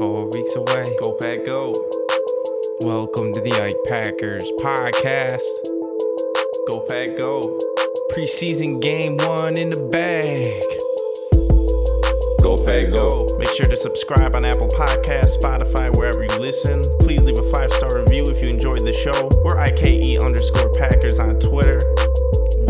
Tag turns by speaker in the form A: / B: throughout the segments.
A: Four weeks away.
B: Go Pack Go.
A: Welcome to the Ike Packers podcast.
B: Go Pack Go.
A: Preseason game one in the bag.
B: Go Pack Go.
A: Make sure to subscribe on Apple Podcasts, Spotify, wherever you listen. Please leave a five star review if you enjoyed the show. We're IKE underscore Packers on Twitter.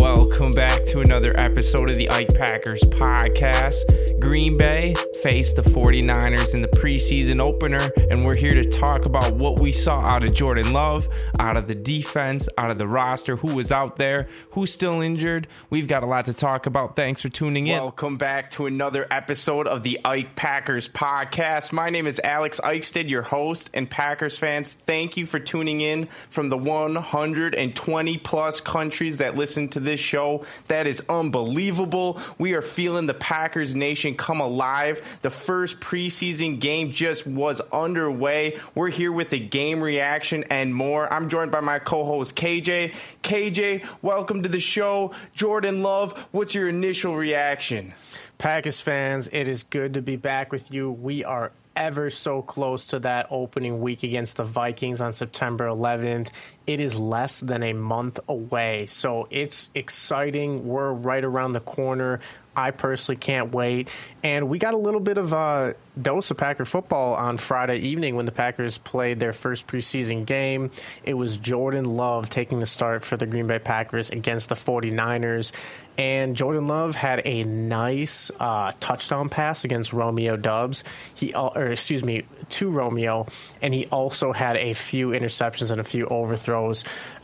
A: Welcome back to another episode of the Ike Packers podcast. Green Bay faced the 49ers in the preseason opener, and we're here to talk about what we saw out of Jordan Love, out of the defense, out of the roster, who was out there, who's still injured. We've got a lot to talk about. Thanks for tuning in. Welcome back to another episode of the Ike Packers podcast. My name is Alex Eichstead, your host, and Packers fans, thank you for tuning in from the 120 plus countries that listen to this show. That is unbelievable. We are feeling the Packers Nation come alive. The first preseason game just was underway. We're here with the game reaction and more. I'm joined by my co host, KJ. KJ, welcome to the show. Jordan Love, what's your initial reaction?
C: Packers fans, it is good to be back with you. We are ever so close to that opening week against the Vikings on September 11th. It is less than a month away, so it's exciting. We're right around the corner. I personally can't wait. And we got a little bit of a dose of Packer football on Friday evening when the Packers played their first preseason game. It was Jordan Love taking the start for the Green Bay Packers against the 49ers. And Jordan Love had a nice uh, touchdown pass against Romeo Doubs. He, or excuse me, to Romeo, and he also had a few interceptions and a few overthrows.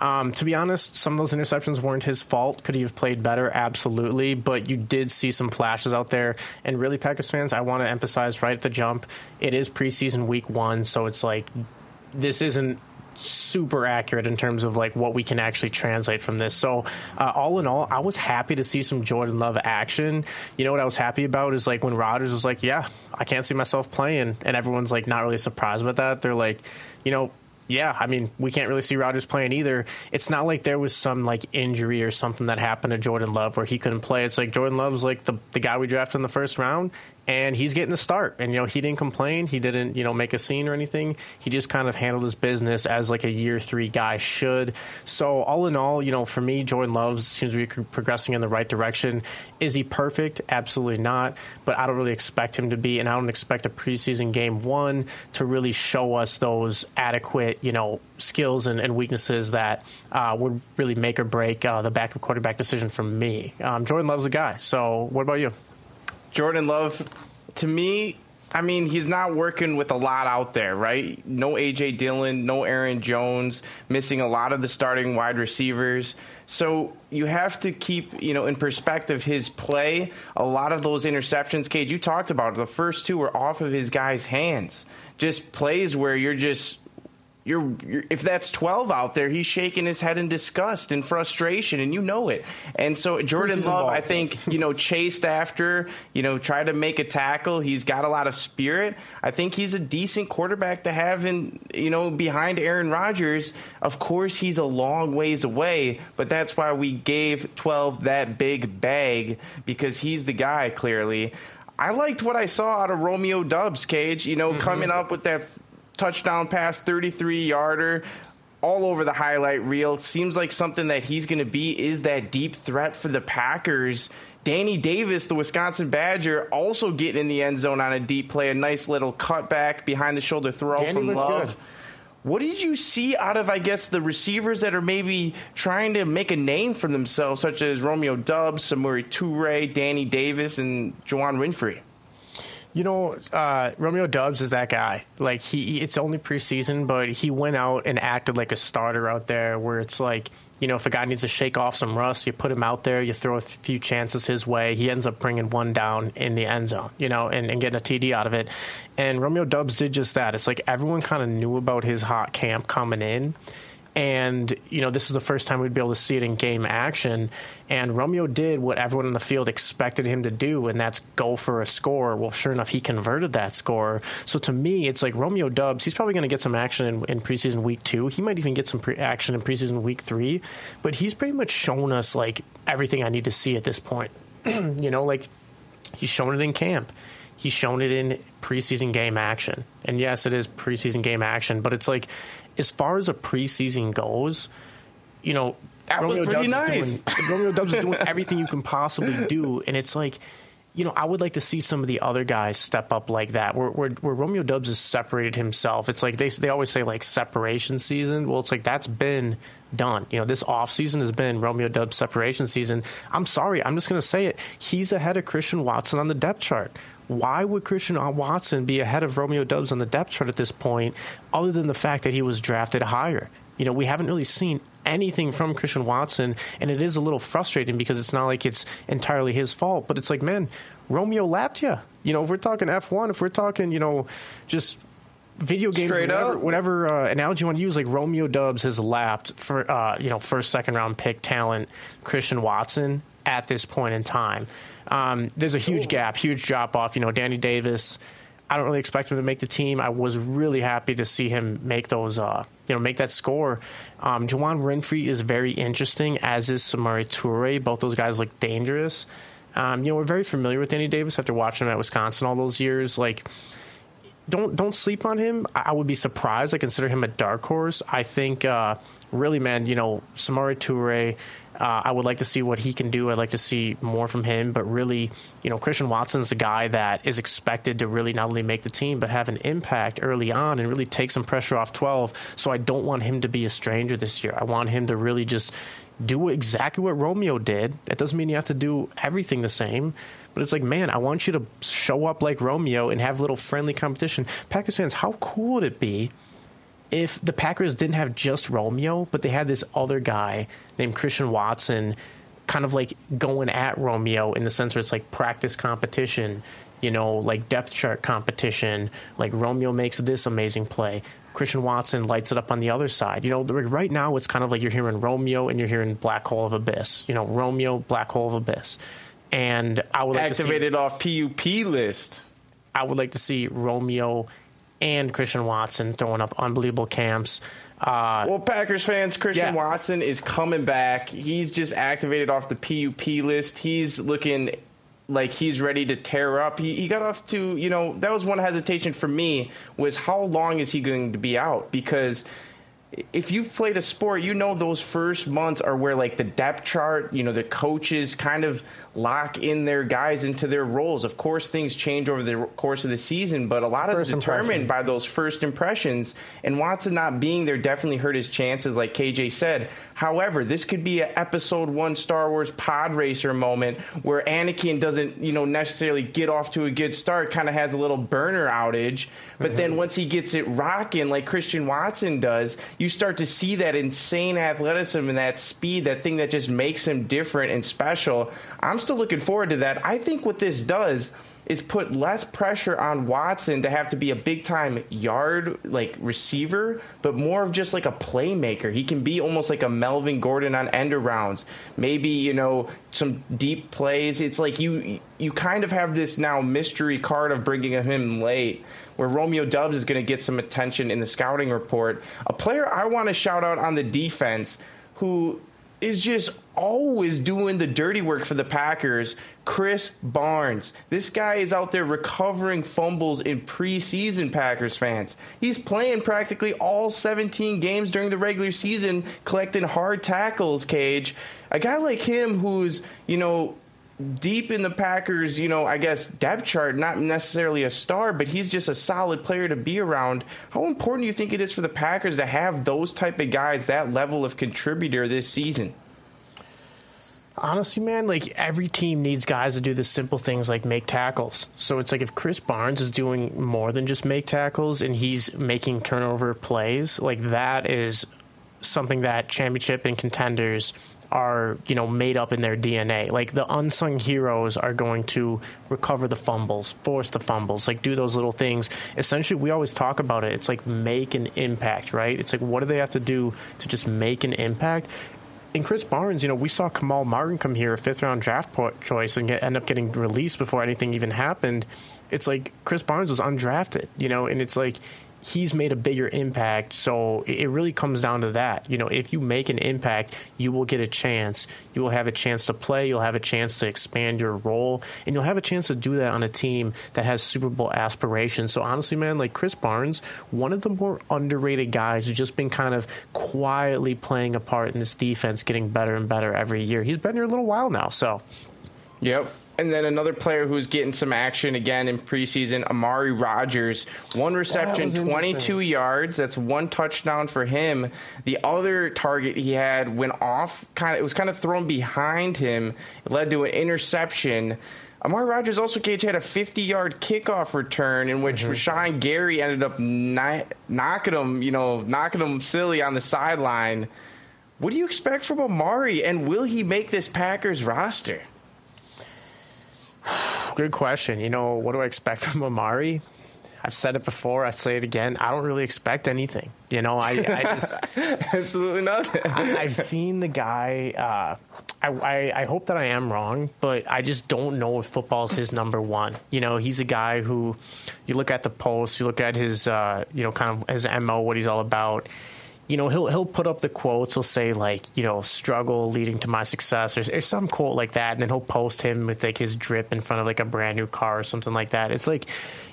C: Um, to be honest, some of those interceptions weren't his fault. Could he have played better? Absolutely, but you did see some flashes out there. And really, Packers fans, I want to emphasize right at the jump, it is preseason week one, so it's like this isn't super accurate in terms of like what we can actually translate from this. So, uh, all in all, I was happy to see some Jordan Love action. You know what I was happy about is like when Rodgers was like, "Yeah, I can't see myself playing," and everyone's like not really surprised about that. They're like, you know. Yeah, I mean, we can't really see Rodgers playing either. It's not like there was some like injury or something that happened to Jordan Love where he couldn't play. It's like Jordan Love's like the the guy we drafted in the first round, and he's getting the start. And you know, he didn't complain. He didn't you know make a scene or anything. He just kind of handled his business as like a year three guy should. So all in all, you know, for me, Jordan Love seems to be progressing in the right direction. Is he perfect? Absolutely not. But I don't really expect him to be, and I don't expect a preseason game one to really show us those adequate you know skills and, and weaknesses that uh, would really make or break uh, the backup quarterback decision for me. Um, Jordan Love's a guy. So what about you?
A: Jordan Love, to me, I mean, he's not working with a lot out there, right? No AJ Dillon, no Aaron Jones, missing a lot of the starting wide receivers. So you have to keep, you know, in perspective his play. A lot of those interceptions, Cage, you talked about the first two were off of his guys' hands. Just plays where you're just you're, you're, if that's 12 out there, he's shaking his head in disgust and frustration, and you know it. And so Jordan Love, I think, you know, chased after, you know, tried to make a tackle. He's got a lot of spirit. I think he's a decent quarterback to have in, you know, behind Aaron Rodgers. Of course, he's a long ways away, but that's why we gave 12 that big bag because he's the guy, clearly. I liked what I saw out of Romeo Doubs, Cage, you know, mm-hmm. coming up with that touchdown pass, 33 yarder all over the highlight reel. Seems like something that he's going to be is that deep threat for the Packers. Danny Davis, the Wisconsin Badger, also getting in the end zone on a deep play, a nice little cutback behind the shoulder throw
C: Danny
A: from Love.
C: Good.
A: What did you see out of, I guess, the receivers that are maybe trying to make a name for themselves, such as Romeo Doubs, Samori Toure, Danny Davis, and Juwann Winfree?
C: You know, uh, Romeo Doubs is that guy. Like he, it's only preseason, but he went out and acted like a starter out there. Where it's like, you know, if a guy needs to shake off some rust, you put him out there, you throw a few chances his way. He ends up bringing one down in the end zone, you know, and, and getting a TD out of it. And Romeo Doubs did just that. It's like everyone kind of knew about his hot camp coming in and, you know, this is the first time we'd be able to see it in game action. And Romeo did what everyone in the field expected him to do, and that's go for a score. Well, sure enough, he converted that score. So to me, it's like Romeo Doubs, he's probably going to get some action in, in, preseason week two. He might even get some pre- action in preseason week three. But he's pretty much shown us, like, everything I need to see at this point. you know, like, he's shown it in camp He's shown it in preseason game action. And yes, it is preseason game action, but it's like, as far as a preseason goes, you know,
A: That was pretty
C: Doubs
A: nice.
C: Doing, Romeo Doubs is doing everything you can possibly do, and it's like, you know, I would like to see some of the other guys step up like that. Where, where, where Romeo Doubs has separated himself. It's like they they always say like separation season. Well, it's like that's been done. You know, this off season has been Romeo Doubs separation season. I'm sorry, I'm just going to say it. He's ahead of Christian Watson on the depth chart. Why would Christian Watson be ahead of Romeo Doubs on the depth chart at this point, other than the fact that he was drafted higher? You know, we haven't really seen anything from Christian Watson, and it is a little frustrating because it's not like it's entirely his fault, but it's like, man, Romeo lapped you. You know, if we're talking F1, if we're talking, you know, just video games,
A: Straight
C: whatever,
A: up.
C: whatever uh, analogy you want to use, like Romeo Doubs has lapped for, uh, you know, first, second round pick talent Christian Watson at this point in time. Um, there's a huge gap, huge drop off. You know, Danny Davis. I don't really expect him to make the team. I was really happy to see him make those, uh, you know, make that score. Um, Juwann Winfree is very interesting, as is Samori Toure. Both those guys look dangerous. Um, you know, we're very familiar with Danny Davis after watching him at Wisconsin all those years. Like, don't don't sleep on him. I I would be surprised. I consider him a dark horse. I think, uh, really, man, you know, Samori Toure. Uh, I would like to see what he can do. I'd like to see more from him. But really, you know, Christian Watson's a guy that is expected to really not only make the team but have an impact early on and really take some pressure off 12. So I don't want him to be a stranger this year. I want him to really just do exactly what Romeo did. That doesn't mean you have to do everything the same. But it's like, man, I want you to show up like Romeo and have a little friendly competition. Packers fans, how cool would it be if the Packers didn't have just Romeo, but they had this other guy named Christian Watson kind of like going at Romeo in the sense where it's like practice competition, you know, like depth chart competition. Like Romeo makes this amazing play. Christian Watson lights it up on the other side. You know, right now it's kind of like you're hearing Romeo and you're hearing Black Hole of Abyss. You know, Romeo, Black Hole of Abyss. And I would like to see
A: Activated off PUP list.
C: I would like to see Romeo and Christian Watson throwing up unbelievable camps. Uh,
A: Well, Packers fans, Christian
C: Yeah.
A: Watson is coming back. He's just activated off the PUP list. He's looking like he's ready to tear up. He, he got off to, you know, that was one hesitation for me was how long is he going to be out? Because if you've played a sport, you know those first months are where like the depth chart, you know, the coaches kind of lock in their guys into their roles. Of course, things change over the course of the season, but a lot of it's determined
C: impression.
A: by those first impressions. And Watson not being there definitely hurt his chances, like KJ said. However, this could be an episode one Star Wars pod racer moment where Anakin doesn't, you know, necessarily get off to a good start, kind of has a little burner outage. But then once he gets it rocking, like Christian Watson does, you start to see that insane athleticism and that speed, that thing that just makes him different and special. I'm still looking forward to that. I think what this does is put less pressure on Watson to have to be a big time yard like receiver, but more of just like a playmaker. He can be almost like a Melvin Gordon on end rounds. Maybe, you know, some deep plays. It's like you you kind of have this now mystery card of bringing him late where Romeo Doubs is going to get some attention in the scouting report. A player I want to shout out on the defense who is just always doing the dirty work for the Packers. Krys Barnes. This guy is out there recovering fumbles in preseason Packers fans. He's playing practically all 17 games during the regular season, collecting hard tackles, Cage. A guy like him who's, you know, deep in the Packers, you know, I guess depth chart, not necessarily a star, but he's just a solid player to be around. How important do you think it is for the Packers to have those type of guys, that level of contributor this season?
C: honestly, man, like every team needs guys to do the simple things like make tackles. So it's like if Krys Barnes is doing more than just make tackles and he's making turnover plays, like that is something that championship and contenders are you know made up in their DNA. Like the unsung heroes are going to recover the fumbles, force the fumbles, like do those little things. Essentially, we always talk about it. It's like make an impact, right? It's like what do they have to do to just make an impact? And Krys Barnes, you know, we saw Kamal Martin come here, a fifth round draft choice, and get, end up getting released before anything even happened. It's like Krys Barnes was undrafted, you know, and it's like he's made a bigger impact. So it really comes down to that. You know, if you make an impact, you will get a chance. You will have a chance to play. You'll have a chance to expand your role, and you'll have a chance to do that on a team that has Super Bowl aspirations. So honestly, man, like Krys Barnes, one of the more underrated guys who's just been kind of quietly playing a part in this defense, getting better and better every year. He's been here a little while now, so
A: Yep. And then another player who's getting some action again in preseason, Amari Rodgers. One reception,
C: was
A: 22 yards. That's one touchdown for him. The other target he had went off, kind of, it was kind of thrown behind him. It led to an interception. Amari Rodgers also, Cage, had a 50 yard kickoff return in which Rashan Gary ended up knocking him, you know, knocking him silly on the sideline. What do you expect from Amari, and will he make this Packers roster?
C: Good question. You know, what do I expect from Amari? I've said it before. I say it again. I don't really expect anything. You know, I, I just
A: Absolutely nothing.
C: I, I've seen the guy. Uh, I, I I hope that I am wrong, but I just don't know if football's his number one. You know, he's a guy who you look at the posts, you look at his uh, you know kind of his mo, what he's all about. You know, he'll he'll put up the quotes. He'll say like, you know, struggle leading to my success, or, or some quote like that, and then he'll post him with like his drip in front of like a brand new car or something like that. It's like,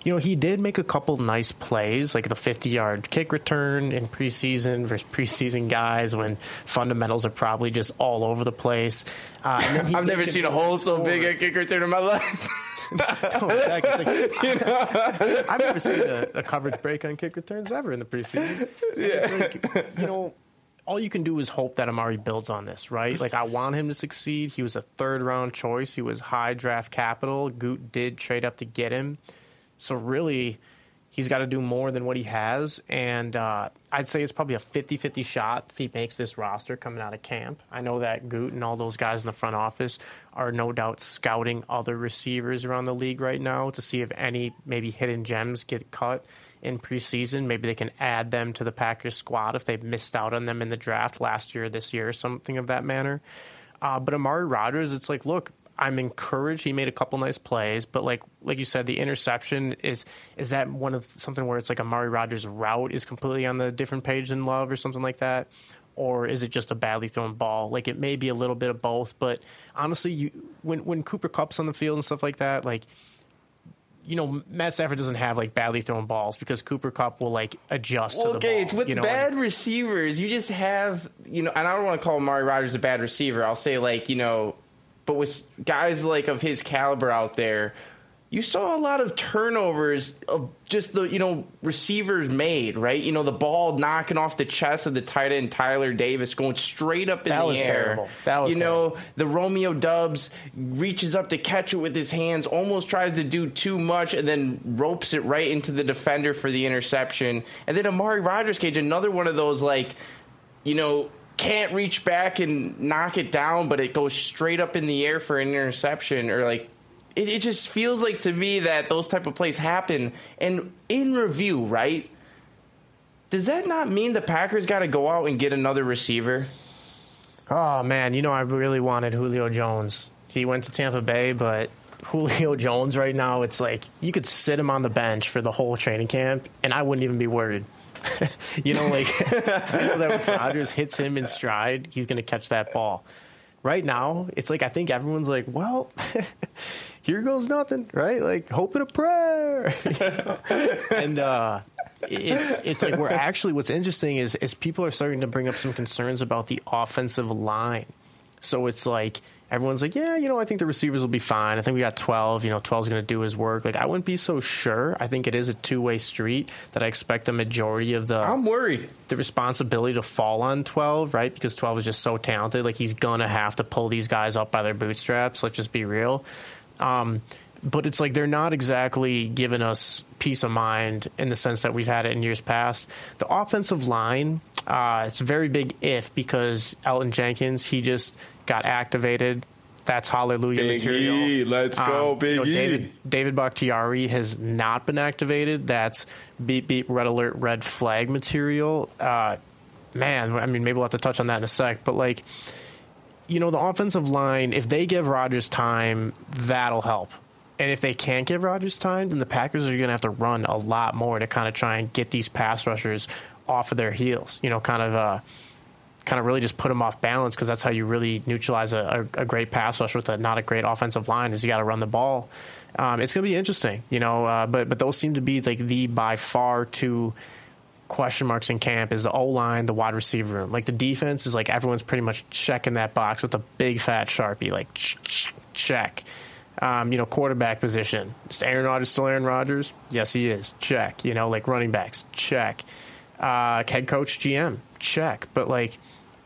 C: you know, he did make a couple nice plays, like the 50 yard kick return in preseason versus preseason guys when fundamentals are probably just all over the place. Uh,
A: I've never seen a hole so big a kick return in my life.
C: Jack, it's like, I've never seen a, a coverage break on kick returns ever in the preseason. Yeah. Like, you know, all you can do is hope that Amari builds on this, right? Like, I want him to succeed. He was a third round choice. He was high draft capital. Gute did trade up to get him. So, really, he's got to do more than what he has. And uh, I'd say it's probably a 50 50 shot if he makes this roster coming out of camp. I know that Gute and all those guys in the front office are no doubt scouting other receivers around the league right now to see if any maybe hidden gems get cut in preseason. Maybe they can add them to the Packers squad if they've missed out on them in the draft last year, this year, or something of that manner. Uh, but Amari Rodgers, it's like, look, I'm encouraged. He made a couple nice plays, but like like you said, the interception is is that one of something where it's like Amari Rodgers' route is completely on the different page than Love or something like that, or is it just a badly thrown ball? Like it may be a little bit of both, but honestly, you when when Cooper Kupp's on the field and stuff like that, like you know, Matt Stafford doesn't have like badly thrown balls because Cooper Kupp will like adjust to the
A: okay,
C: ball.
A: it's with
C: you know,
A: bad receivers. You just have, you know, and I don't want to call Amari Rodgers a bad receiver. I'll say, like, you know, but with guys like of his caliber out there, you saw a lot of turnovers of just the, you know, receivers made, right? You know, the ball knocking off the chest of the tight end Tyler Davis going straight up in
C: That
A: the
C: was
A: air.
C: terrible. That was
A: you know, the Romeo Doubs reaches up to catch it with his hands, almost tries to do too much, and then ropes it right into the defender for the interception. And then Amari Rodgers Cage, another one of those like, you know, can't reach back and knock it down, but it goes straight up in the air for an interception, or like. It, it just feels like to me that those type of plays happen. And in review, right? Does that not mean the Packers got to go out and get another receiver?
C: Oh man, you know I really wanted Julio Jones. He went to Tampa Bay, but Julio Jones right now, it's like you could sit him on the bench for the whole training camp, and I wouldn't even be worried. you know, like I know that if Rodgers hits him in stride, he's going to catch that ball. Right now, it's like I think everyone's like, well, here goes nothing, right? Like hope and a prayer. you know? And uh, it's it's like we're actually what's interesting is is people are starting to bring up some concerns about the offensive line. So it's like everyone's like, yeah, you know, I think the receivers will be fine. I think we got 12. You know, 12 is going to do his work. Like I wouldn't be so sure. I think it is a two way street that I expect the majority of the
A: I'm worried.
C: the responsibility to fall on 12, right? Because 12 is just so talented. Like he's gonna have to pull these guys up by their bootstraps. Let's just be real. Um, but it's like they're not exactly giving us peace of mind in the sense that we've had it in years past. The offensive line, uh, it's a very big if because Elgton Jenkins, he just got activated. That's hallelujah
A: Big
C: material.
A: E, let's go,
C: Um,
A: Big
C: you know,
A: E.
C: David David Bakhtiari has not been activated. That's beep beep red alert red flag material. Uh, man, I mean maybe we'll have to touch on that in a sec, but like you know the offensive line, if they give Rodgers time, that'll help. And if they can't give Rodgers time, then the Packers are going to have to run a lot more to kind of try and get these pass rushers off of their heels. You know, kind of. Uh, kind of really just put them off balance because that's how you really neutralize a, a, a, great pass rush with a not a great offensive line is you got to run the ball. Um, it's going to be interesting, you know, uh, but but those seem to be like the by far two question marks in camp is the O line, the wide receiver room. Like the defense is like everyone's pretty much checking that box with a big fat sharpie, like check. Um, you know, quarterback position. Is Aaron Rodgers still Aaron Rodgers? Yes, he is. Check. You know, like running backs. Check. Uh, head coach, GM. Check. But like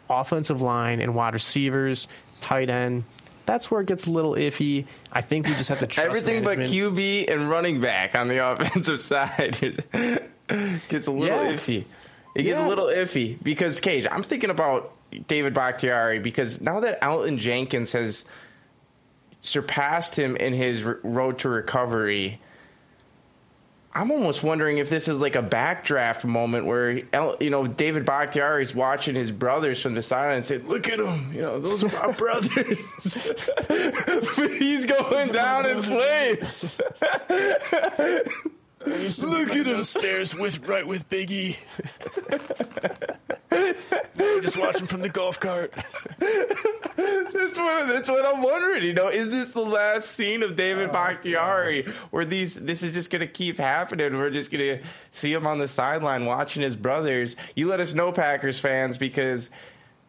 C: offensive line and wide receivers, tight end. That's where it gets a little iffy. I think we just have to trust
A: everything
C: management.
A: but QB and running back on the offensive side. gets a little yeah. iffy. It gets yeah. a little iffy because Cage. I'm thinking about David Bakhtiari because now that Elgton Jenkins has surpassed him in his road to recovery I'm almost wondering if this is like a backdraft moment where you know David Bakhtiari is watching his brothers from the sideline and saying, "Look at them, you know those are my brothers." He's going down in flames.
C: Look at him stairs with right with Biggie. Just watching from the golf cart.
A: that's what that's what I'm wondering. You know, is this the last scene of David oh, Bakhtiari, God. where these this is just gonna keep happening? We're just gonna see him on the sideline watching his brothers. You let us know, Packers fans, because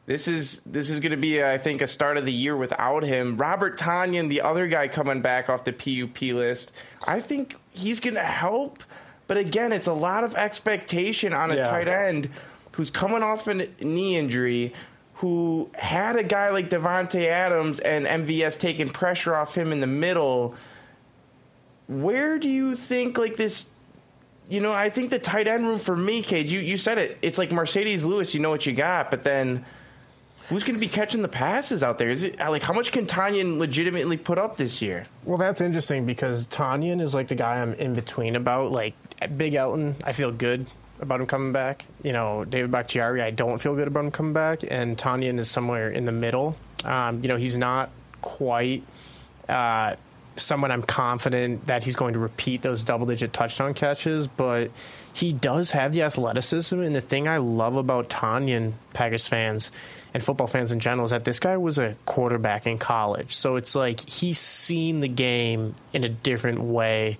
A: this is this is going to be, I think, a start of the year without him. Robert Tonyan, the other guy coming back off the PUP list, I think he's going to help. But again, it's a lot of expectation on a yeah. tight end who's coming off a knee injury, who had a guy like Davante Adams and MVS taking pressure off him in the middle. Where do you think like this? You know, I think the tight end room for me, Cage. You you said it. It's like Marcedes Lewis. You know what you got, but then who's going to be catching the passes out there? Is it like how much can Tonyan legitimately put up this year?
C: Well, that's interesting because Tonyan is like the guy I'm in between about. Like Big Elgton, I feel good about him coming back. You know, David Bakhtiari, I don't feel good about him coming back, and Tonyan is somewhere in the middle. Um, you know, he's not quite uh, someone I'm confident that he's going to repeat those double-digit touchdown catches, but he does have the athleticism. And the thing I love about Tonyan, Packers fans and football fans in general, is that this guy was a quarterback in college, so it's like he's seen the game in a different way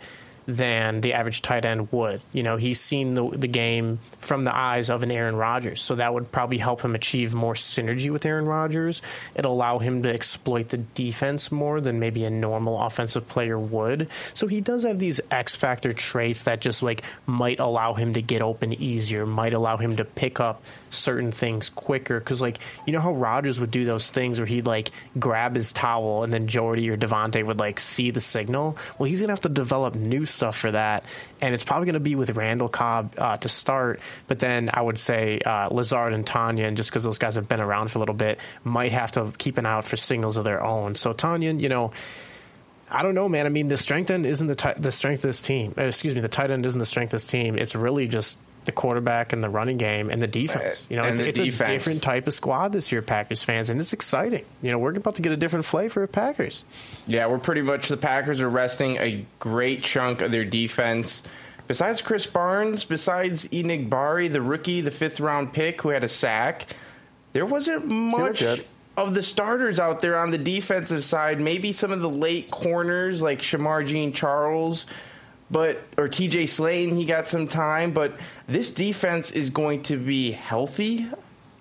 C: than the average tight end would. You know, he's seen the, the game from the eyes of an Aaron Rodgers, so that would probably help him achieve more synergy with Aaron Rodgers. It'll allow him to exploit the defense more than maybe a normal offensive player would. So he does have these X factor traits that just like might allow him to get open easier, might allow him to pick up certain things quicker. Because like you know how Rodgers would do those things where he'd like grab his towel and then Jordy or Davante would like see the signal. Well, he's gonna have to develop new stuff for that, and it's probably going to be with Randall Cobb uh, to start. But then I would say uh, Lazard and Tonyan, just because those guys have been around for a little bit, might have to keep an eye out for signals of their own. So Tonyan, you know. I don't know, man. I mean, the strength end isn't the t- the strength of this team. Uh, excuse me, the tight end isn't the strength of this team. It's really just the quarterback and the running game and the defense. You know, it's, it's a different type of squad this year, Packers fans, and it's exciting. You know, we're about to get a different flavor of Packers.
A: Yeah, we're pretty much the Packers are resting a great chunk of their defense. Besides Krys Barnes, besides Enagbare, the rookie, the fifth round pick who had a sack, there wasn't much of the starters out there on the defensive side. Maybe some of the late corners like Shemar Jean-Charles but or TJ Slaton, he got some time, but this defense is going to be healthy.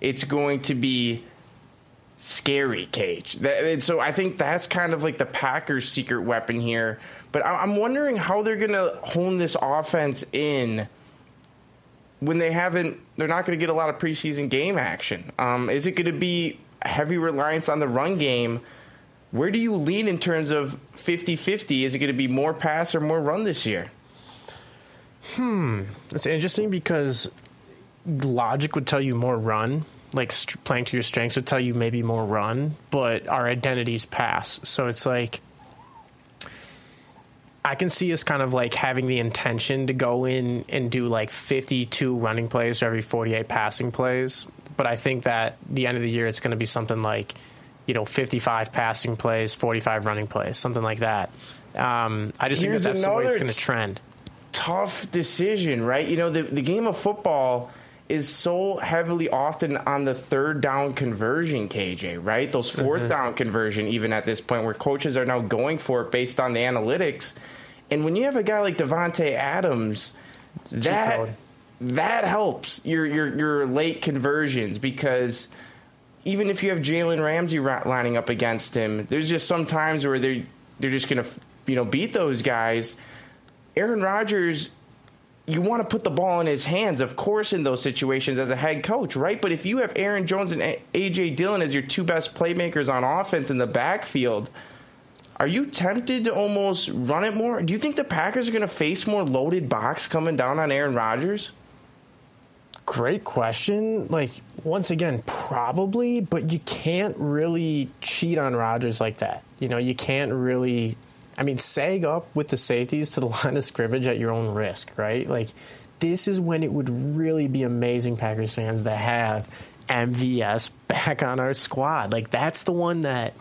A: It's going to be scary, Cage. That, so I think that's kind of like the Packers' secret weapon here. But I'm wondering how they're going to hone this offense in when they haven't. They're not going to get a lot of preseason game action. Um, is it going to be heavy reliance on the run game? Where do you lean in terms of 50 50? Is it going to be more pass or more run this year?
C: Hmm. It's interesting because logic would tell you more run. Like st- playing to your strengths would tell you maybe more run, but our identities pass. So it's like I can see us kind of like having the intention to go in and do like 52 running plays for every 48 passing plays. But I think that the end of the year, it's going to be something like you know, 55 passing plays, 45 running plays, something like that. Um, I just
A: Here's
C: think that that's the way it's going to trend.
A: tough decision, right? You know, the, the game of football is so heavily often on the third down conversion, KJ, right? Those 4th down conversion, even at this point, where coaches are now going for it based on the analytics. And when you have a guy like Davante Adams, that. That helps your your your late conversions because even if you have Jalen Ramsey lining up against him, there's just some times where they they're just gonna you know beat those guys. Aaron Rodgers, you want to put the ball in his hands, of course, in those situations as a head coach, right? But if you have Aaron Jones and AJ Dillon as your two best playmakers on offense in the backfield, are you tempted to almost run it more? Do you think the Packers are going to face more loaded box coming down on Aaron Rodgers?
C: Great question. Like once again, probably, but you can't really cheat on Rodgers like that. You know, you can't really. I mean, sag up with the safeties to the line of scrimmage at your own risk, right? Like this is when it would really be amazing, Packers fans, to have MVS back on our squad. Like that's the one that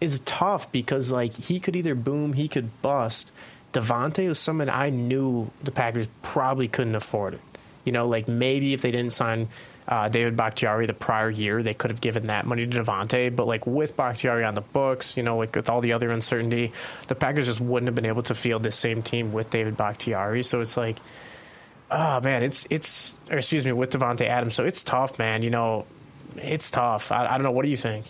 C: is tough because like he could either boom, he could bust. Davante was someone I knew the Packers probably couldn't afford it. You know, like maybe if they didn't sign uh, David Bakhtiari the prior year, they could have given that money to Davante. But like with Bakhtiari on the books, you know, like with all the other uncertainty, the Packers just wouldn't have been able to field this same team with David Bakhtiari. So it's like, oh man, it's it's or excuse me with Davante Adams. So it's tough, man. You know, it's tough. I, I don't know. What do you think?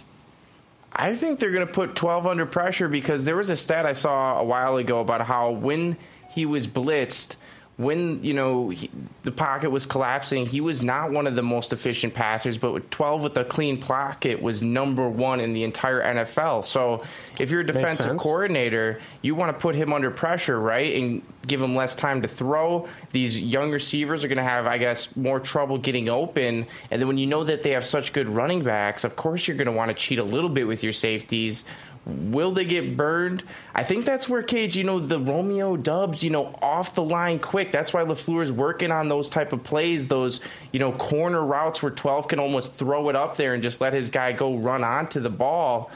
A: I think they're going to put 12 under pressure because there was a stat I saw a while ago about how when he was blitzed, when you know he, the pocket was collapsing, he was not one of the most efficient passers. But with 12 with a clean pocket was number one in the entire NFL. So if you're a defensive coordinator, you want to put him under pressure, right, and give him less time to throw. These young receivers are going to have, I guess, more trouble getting open. And then when you know that they have such good running backs, of course you're going to want to cheat a little bit with your safeties. Will they get burned? I think that's where Cage, you know, the Romeo Doubs, you know, off the line quick. That's why LaFleur's working on those type of plays, those, you know, corner routes where 12 can almost throw it up there and just let his guy go run onto the ball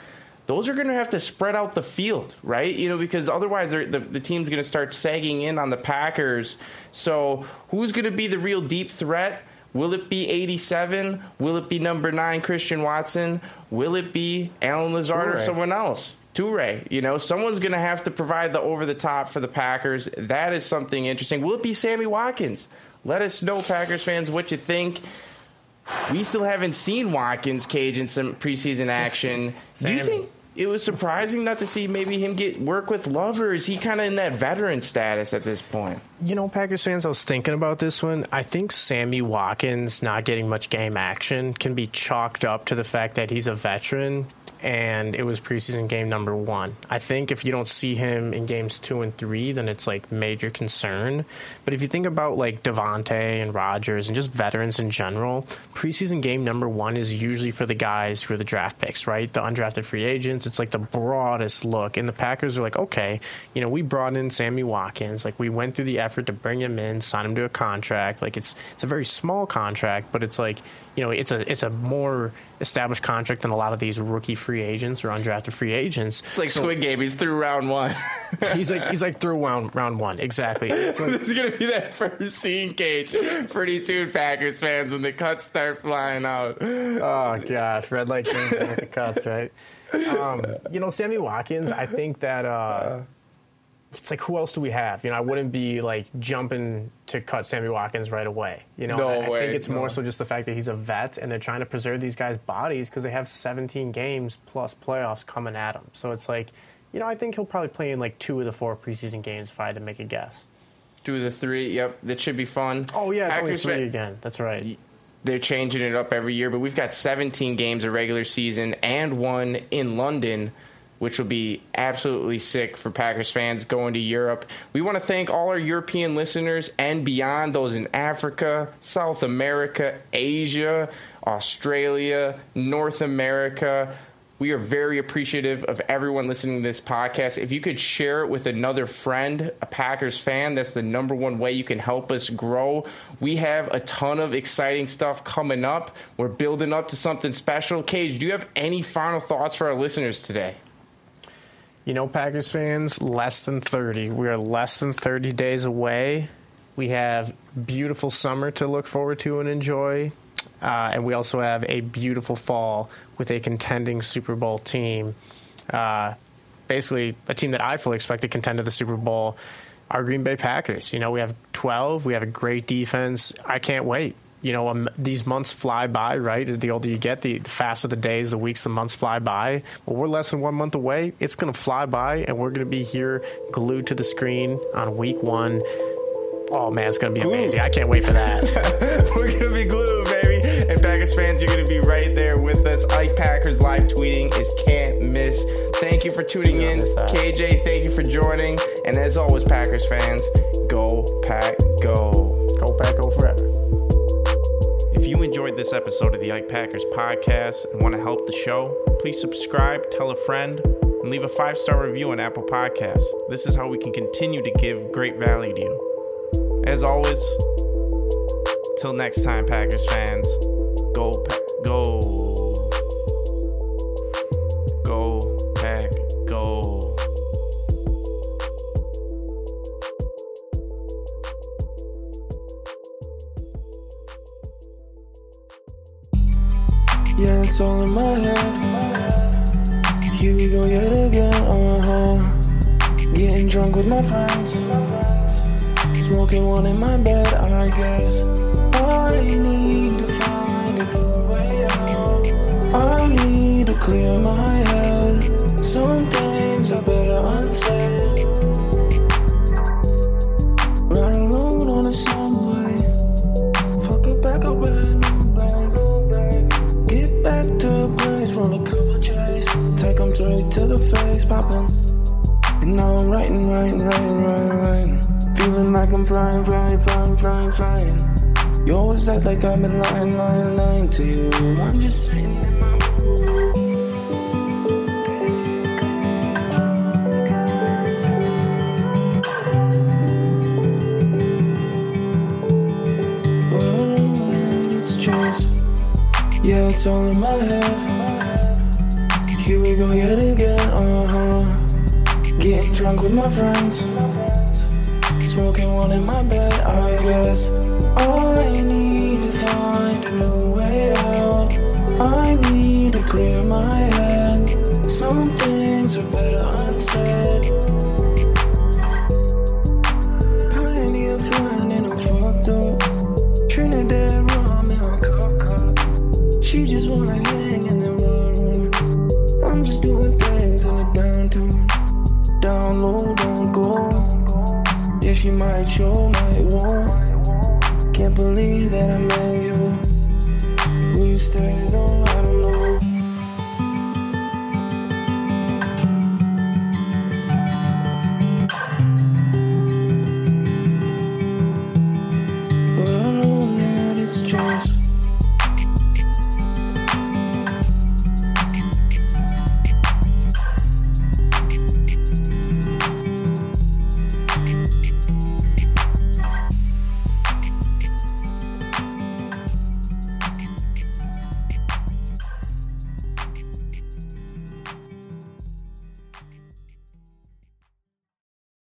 A: those are going to have to spread out the field, right? You know, because otherwise the, the team's going to start sagging in on the Packers. So who's going to be the real deep threat? Will it be 87? Will it be number nine, Christian Watson? Will it be Allen Lazard or someone else? Toure, you know, someone's going to have to provide the over the top for the Packers. That is something interesting. Will it be Sammy Watkins? Let us know, Packers fans, what you think. We still haven't seen Watkins Cage in some preseason action. Do you think it was surprising not to see maybe him get work with Love, or is he kind of in that veteran status at this point?
C: You know, Packers fans, I was thinking about this one. I think Sammy Watkins not getting much game action can be chalked up to the fact that he's a veteran and it was preseason game number one. I think if you don't see him in games two and three, then it's like major concern. But if you think about like Davante and Rodgers and just veterans in general, preseason game number one is usually for the guys who are the draft picks, right? The undrafted free agents. It's like the broadest look. And the Packers are like, okay, you know, we brought in Sammy Watkins. Like we went through the effort to bring him in, sign him to a contract. Like it's it's a very small contract, but it's like, you know, it's a it's a more established contract than a lot of these rookie free agents or undrafted free agents.
A: It's like Squid Game. He's through round one.
C: He's like he's like through round round one. Exactly. It's like
A: There's gonna be that first scene, Cage, pretty soon, Packers fans, when the cuts start flying out.
C: Oh gosh, red light thing with the cuts, right? Um, you know, Sammy Watkins. I think that uh, it's like who else do we have? You know, I wouldn't be like jumping to cut Sammy Watkins right away. You know,
A: No
C: I, I
A: way,
C: think it's
A: no.
C: more so just the fact that he's a vet and they're trying to preserve these guys' bodies because they have 17 games plus playoffs coming at them. So it's like, you know, I think he'll probably play in like two of the four preseason games if I had to make a guess.
A: Two of the three. Yep, that should be fun.
C: Oh yeah, it's only
A: Packers
C: three again. That's right.
A: they're changing it up every year, but we've got 17 games of regular season and one in London, which will be absolutely sick for Packers fans going to Europe. We want to thank all our European listeners and beyond, those in Africa, South America, Asia, Australia, North America. We are very appreciative of everyone listening to this podcast. If you could share it with another friend, a Packers fan, that's the number one way you can help us grow. We have a ton of exciting stuff coming up. We're building up to something special. Cage, do you have any final thoughts for our listeners today?
C: You know, Packers fans, less than 30. We are less than 30 days away. We have beautiful summer to look forward to and enjoy. Uh, and we also have a beautiful fall with a contending Super Bowl team. Uh, basically, a team that I fully expect to contend to the Super Bowl our Green Bay Packers. You know, we have 12, we have a great defense. I can't wait. You know, um, these months fly by, right? The older you get, the, the faster the days, the weeks, the months fly by. Well, we're less than one month away. It's going to fly by, and we're going to be here glued to the screen on week one. Oh, man, it's going to be amazing. I can't wait for that.
A: We're going to be glued, baby. And Packers fans, you're going to be right there with us. Ike Packers live tweeting is can't miss. Thank you for tuning in. KJ, thank you for joining. And as always, Packers fans, go, Pack, go.
C: go Pack, go forever.
B: If you enjoyed this episode of the Ike Packers podcast and want to help the show, please subscribe, tell a friend, and leave a five star review on Apple Podcasts. This is how we can continue to give great value to you. As always, till next time, Packers fans, go, go,
D: it's all in my head. Here we go yet again, uh huh. Getting drunk with my friends. Smoking one in my bed, I guess. I need to find a new way out. I need to clear my head. Now I'm writing, writing, writing, writing, writing. Feeling like I'm flying, flying, flying, flying, flying. You always act like I've been lying, lying, lying to you. I'm just saying. It's just, yeah, it's all in my head. Here we go yet again. Getting drunk with my friends. Smoking one in my bed, I guess. I need to find a new way out. I need to clear my head. Some things are better unsaid. Pioneer flying and I'm fucked up. Trinidad rum in my cup cup. She just wanna